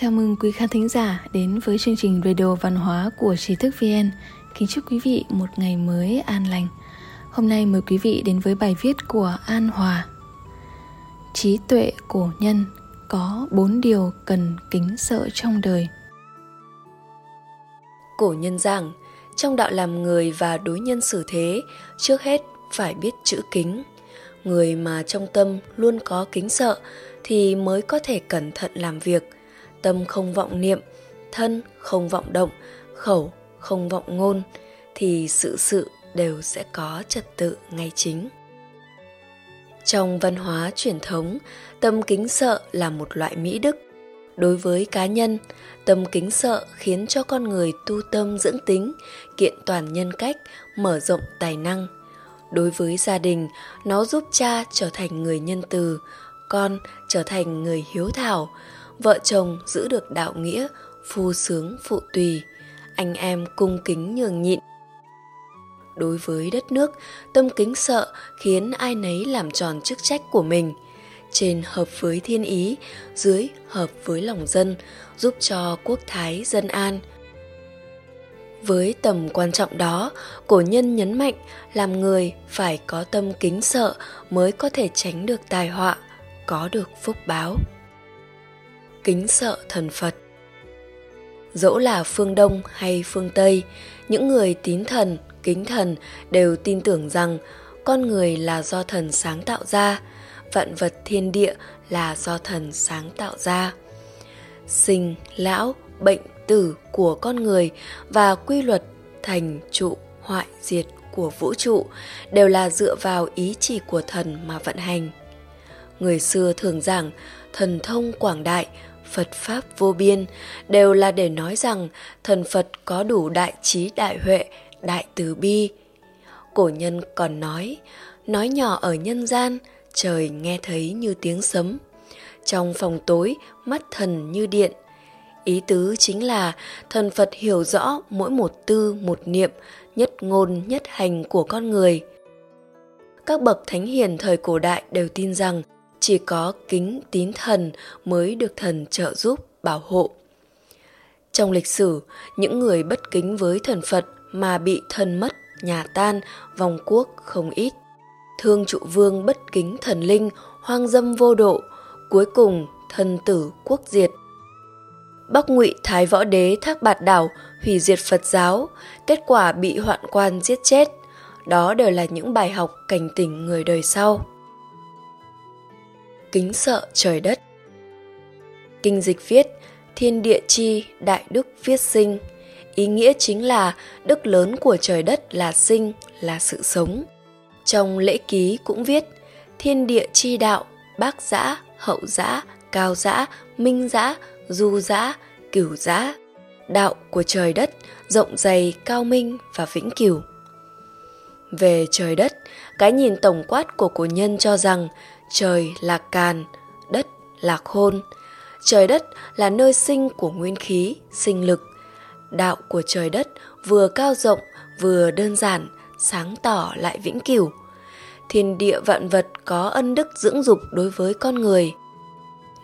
Chào mừng quý khán thính giả đến với chương trình Radio Văn hóa của Trí thức VN. Kính chúc quý vị một ngày mới an lành. Hôm nay mời quý vị đến với bài viết của An Hòa. Trí tuệ cổ nhân có bốn điều cần kính sợ trong đời. Cổ nhân giảng, trong đạo làm người và đối nhân xử thế, trước hết phải biết chữ kính. Người mà trong tâm luôn có kính sợ thì mới có thể cẩn thận làm việc – tâm không vọng niệm, thân không vọng động, khẩu không vọng ngôn, thì sự sự đều sẽ có trật tự ngay chính. Trong văn hóa truyền thống, tâm kính sợ là một loại mỹ đức. Đối với cá nhân, tâm kính sợ khiến cho con người tu tâm dưỡng tính, kiện toàn nhân cách, mở rộng tài năng. Đối với gia đình, nó giúp cha trở thành người nhân từ, con trở thành người hiếu thảo vợ chồng giữ được đạo nghĩa, phu sướng phụ tùy, anh em cung kính nhường nhịn. Đối với đất nước, tâm kính sợ khiến ai nấy làm tròn chức trách của mình. Trên hợp với thiên ý, dưới hợp với lòng dân, giúp cho quốc thái dân an. Với tầm quan trọng đó, cổ nhân nhấn mạnh làm người phải có tâm kính sợ mới có thể tránh được tai họa, có được phúc báo kính sợ thần Phật. Dẫu là phương Đông hay phương Tây, những người tín thần, kính thần đều tin tưởng rằng con người là do thần sáng tạo ra, vạn vật thiên địa là do thần sáng tạo ra. Sinh, lão, bệnh, tử của con người và quy luật thành trụ, hoại, diệt của vũ trụ đều là dựa vào ý chỉ của thần mà vận hành. Người xưa thường giảng thần thông quảng đại, Phật Pháp vô biên đều là để nói rằng thần Phật có đủ đại trí đại huệ, đại từ bi. Cổ nhân còn nói, nói nhỏ ở nhân gian, trời nghe thấy như tiếng sấm. Trong phòng tối, mắt thần như điện. Ý tứ chính là thần Phật hiểu rõ mỗi một tư một niệm, nhất ngôn nhất hành của con người. Các bậc thánh hiền thời cổ đại đều tin rằng chỉ có kính tín thần mới được thần trợ giúp, bảo hộ. Trong lịch sử, những người bất kính với thần phật mà bị thần mất, nhà tan, vòng quốc không ít. Thương trụ vương bất kính thần linh, hoang dâm vô độ, cuối cùng thần tử quốc diệt. Bắc ngụy thái võ đế thác bạt đảo hủy diệt phật giáo, kết quả bị hoạn quan giết chết. Đó đều là những bài học cảnh tỉnh người đời sau kính sợ trời đất. Kinh dịch viết, thiên địa chi, đại đức viết sinh. Ý nghĩa chính là đức lớn của trời đất là sinh, là sự sống. Trong lễ ký cũng viết, thiên địa chi đạo, bác giã, hậu giã, cao giã, minh giã, du giã, cửu giã. Đạo của trời đất rộng dày, cao minh và vĩnh cửu. Về trời đất, cái nhìn tổng quát của cổ nhân cho rằng trời là càn, đất là khôn. Trời đất là nơi sinh của nguyên khí, sinh lực. Đạo của trời đất vừa cao rộng, vừa đơn giản, sáng tỏ lại vĩnh cửu. Thiên địa vạn vật có ân đức dưỡng dục đối với con người.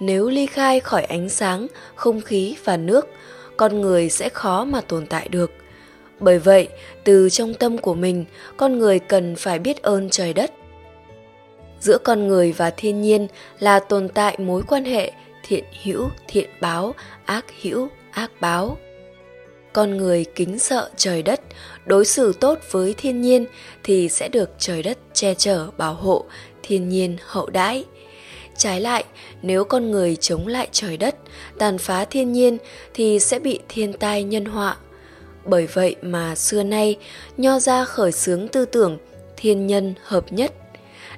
Nếu ly khai khỏi ánh sáng, không khí và nước, con người sẽ khó mà tồn tại được. Bởi vậy, từ trong tâm của mình, con người cần phải biết ơn trời đất, giữa con người và thiên nhiên là tồn tại mối quan hệ thiện hữu, thiện báo, ác hữu, ác báo. Con người kính sợ trời đất, đối xử tốt với thiên nhiên thì sẽ được trời đất che chở, bảo hộ thiên nhiên hậu đãi. Trái lại, nếu con người chống lại trời đất, tàn phá thiên nhiên thì sẽ bị thiên tai nhân họa. Bởi vậy mà xưa nay, nho gia khởi xướng tư tưởng thiên nhân hợp nhất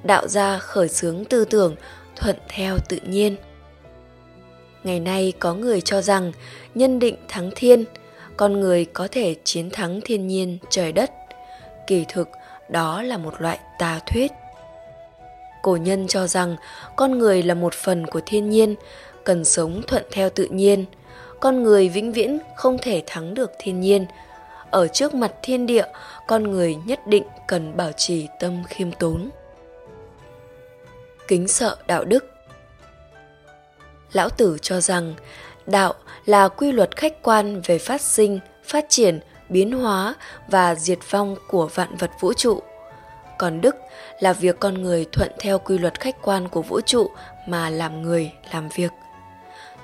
đạo gia khởi xướng tư tưởng, thuận theo tự nhiên. Ngày nay có người cho rằng nhân định thắng thiên, con người có thể chiến thắng thiên nhiên, trời đất. Kỳ thực, đó là một loại tà thuyết. Cổ nhân cho rằng con người là một phần của thiên nhiên, cần sống thuận theo tự nhiên. Con người vĩnh viễn không thể thắng được thiên nhiên. Ở trước mặt thiên địa, con người nhất định cần bảo trì tâm khiêm tốn kính sợ đạo đức. Lão tử cho rằng, đạo là quy luật khách quan về phát sinh, phát triển, biến hóa và diệt vong của vạn vật vũ trụ. Còn đức là việc con người thuận theo quy luật khách quan của vũ trụ mà làm người, làm việc.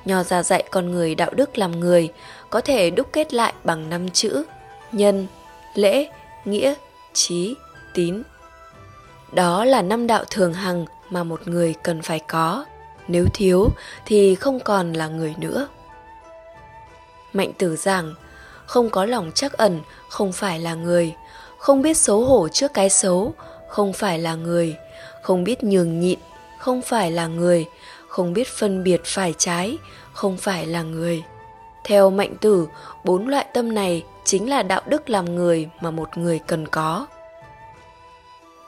Nho ra dạy con người đạo đức làm người có thể đúc kết lại bằng năm chữ nhân, lễ, nghĩa, trí, tín. Đó là năm đạo thường hằng mà một người cần phải có. Nếu thiếu thì không còn là người nữa. Mạnh tử giảng, không có lòng chắc ẩn, không phải là người. Không biết xấu hổ trước cái xấu, không phải là người. Không biết nhường nhịn, không phải là người. Không biết phân biệt phải trái, không phải là người. Theo mạnh tử, bốn loại tâm này chính là đạo đức làm người mà một người cần có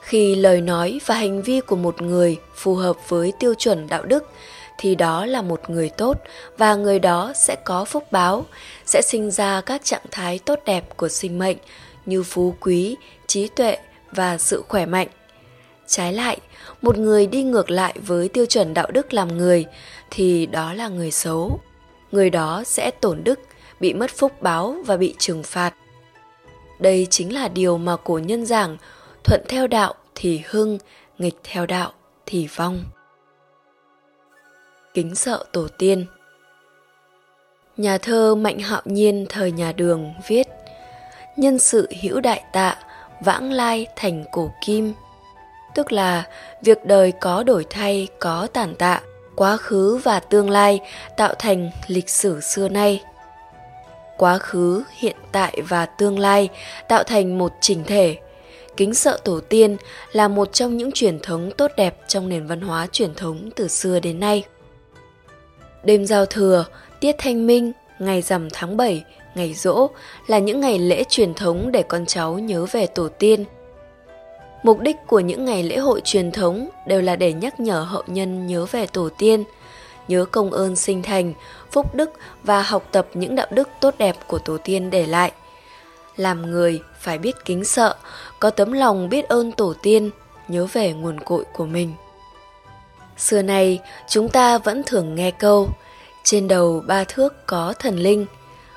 khi lời nói và hành vi của một người phù hợp với tiêu chuẩn đạo đức, thì đó là một người tốt và người đó sẽ có phúc báo, sẽ sinh ra các trạng thái tốt đẹp của sinh mệnh như phú quý, trí tuệ và sự khỏe mạnh. Trái lại, một người đi ngược lại với tiêu chuẩn đạo đức làm người thì đó là người xấu. Người đó sẽ tổn đức, bị mất phúc báo và bị trừng phạt. Đây chính là điều mà cổ nhân giảng thuận theo đạo thì hưng, nghịch theo đạo thì vong. Kính sợ tổ tiên. Nhà thơ mạnh hạo nhiên thời nhà đường viết, nhân sự hữu đại tạ, vãng lai thành cổ kim. Tức là, việc đời có đổi thay, có tàn tạ, quá khứ và tương lai tạo thành lịch sử xưa nay. Quá khứ, hiện tại và tương lai tạo thành một chỉnh thể kính sợ tổ tiên là một trong những truyền thống tốt đẹp trong nền văn hóa truyền thống từ xưa đến nay đêm giao thừa tiết thanh minh ngày rằm tháng 7, ngày rỗ là những ngày lễ truyền thống để con cháu nhớ về tổ tiên Mục đích của những ngày lễ hội truyền thống đều là để nhắc nhở hậu nhân nhớ về tổ tiên, nhớ công ơn sinh thành, phúc đức và học tập những đạo đức tốt đẹp của tổ tiên để lại. Làm người phải biết kính sợ, có tấm lòng biết ơn tổ tiên, nhớ về nguồn cội của mình. Xưa này chúng ta vẫn thường nghe câu trên đầu ba thước có thần linh,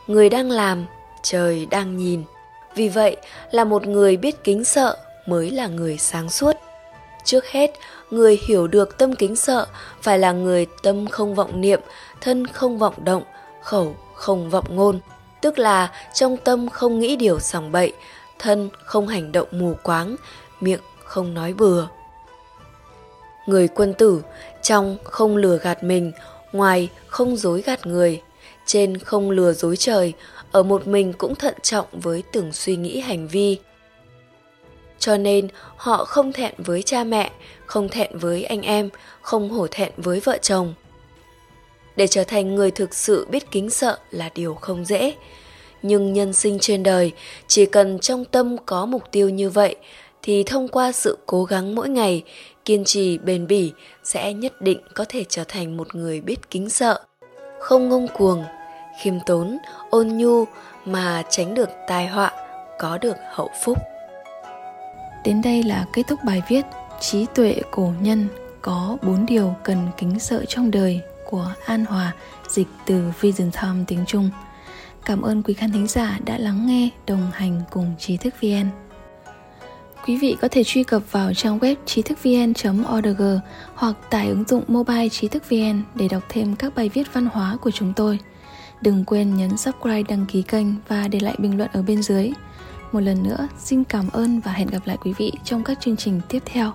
người đang làm, trời đang nhìn. Vì vậy, là một người biết kính sợ mới là người sáng suốt trước hết người hiểu được tâm kính sợ phải là người tâm không vọng niệm thân không vọng động khẩu không vọng ngôn tức là trong tâm không nghĩ điều sòng bậy, thân không hành động mù quáng, miệng không nói bừa. Người quân tử, trong không lừa gạt mình, ngoài không dối gạt người, trên không lừa dối trời, ở một mình cũng thận trọng với từng suy nghĩ hành vi. Cho nên, họ không thẹn với cha mẹ, không thẹn với anh em, không hổ thẹn với vợ chồng để trở thành người thực sự biết kính sợ là điều không dễ. Nhưng nhân sinh trên đời, chỉ cần trong tâm có mục tiêu như vậy, thì thông qua sự cố gắng mỗi ngày, kiên trì, bền bỉ sẽ nhất định có thể trở thành một người biết kính sợ. Không ngông cuồng, khiêm tốn, ôn nhu mà tránh được tai họa, có được hậu phúc. Đến đây là kết thúc bài viết Trí tuệ cổ nhân có bốn điều cần kính sợ trong đời của An Hòa dịch từ Vision Time tiếng Trung. Cảm ơn quý khán thính giả đã lắng nghe, đồng hành cùng Trí thức VN. Quý vị có thể truy cập vào trang web trí thức vn.org hoặc tải ứng dụng mobile trí thức VN để đọc thêm các bài viết văn hóa của chúng tôi. Đừng quên nhấn subscribe đăng ký kênh và để lại bình luận ở bên dưới. Một lần nữa, xin cảm ơn và hẹn gặp lại quý vị trong các chương trình tiếp theo.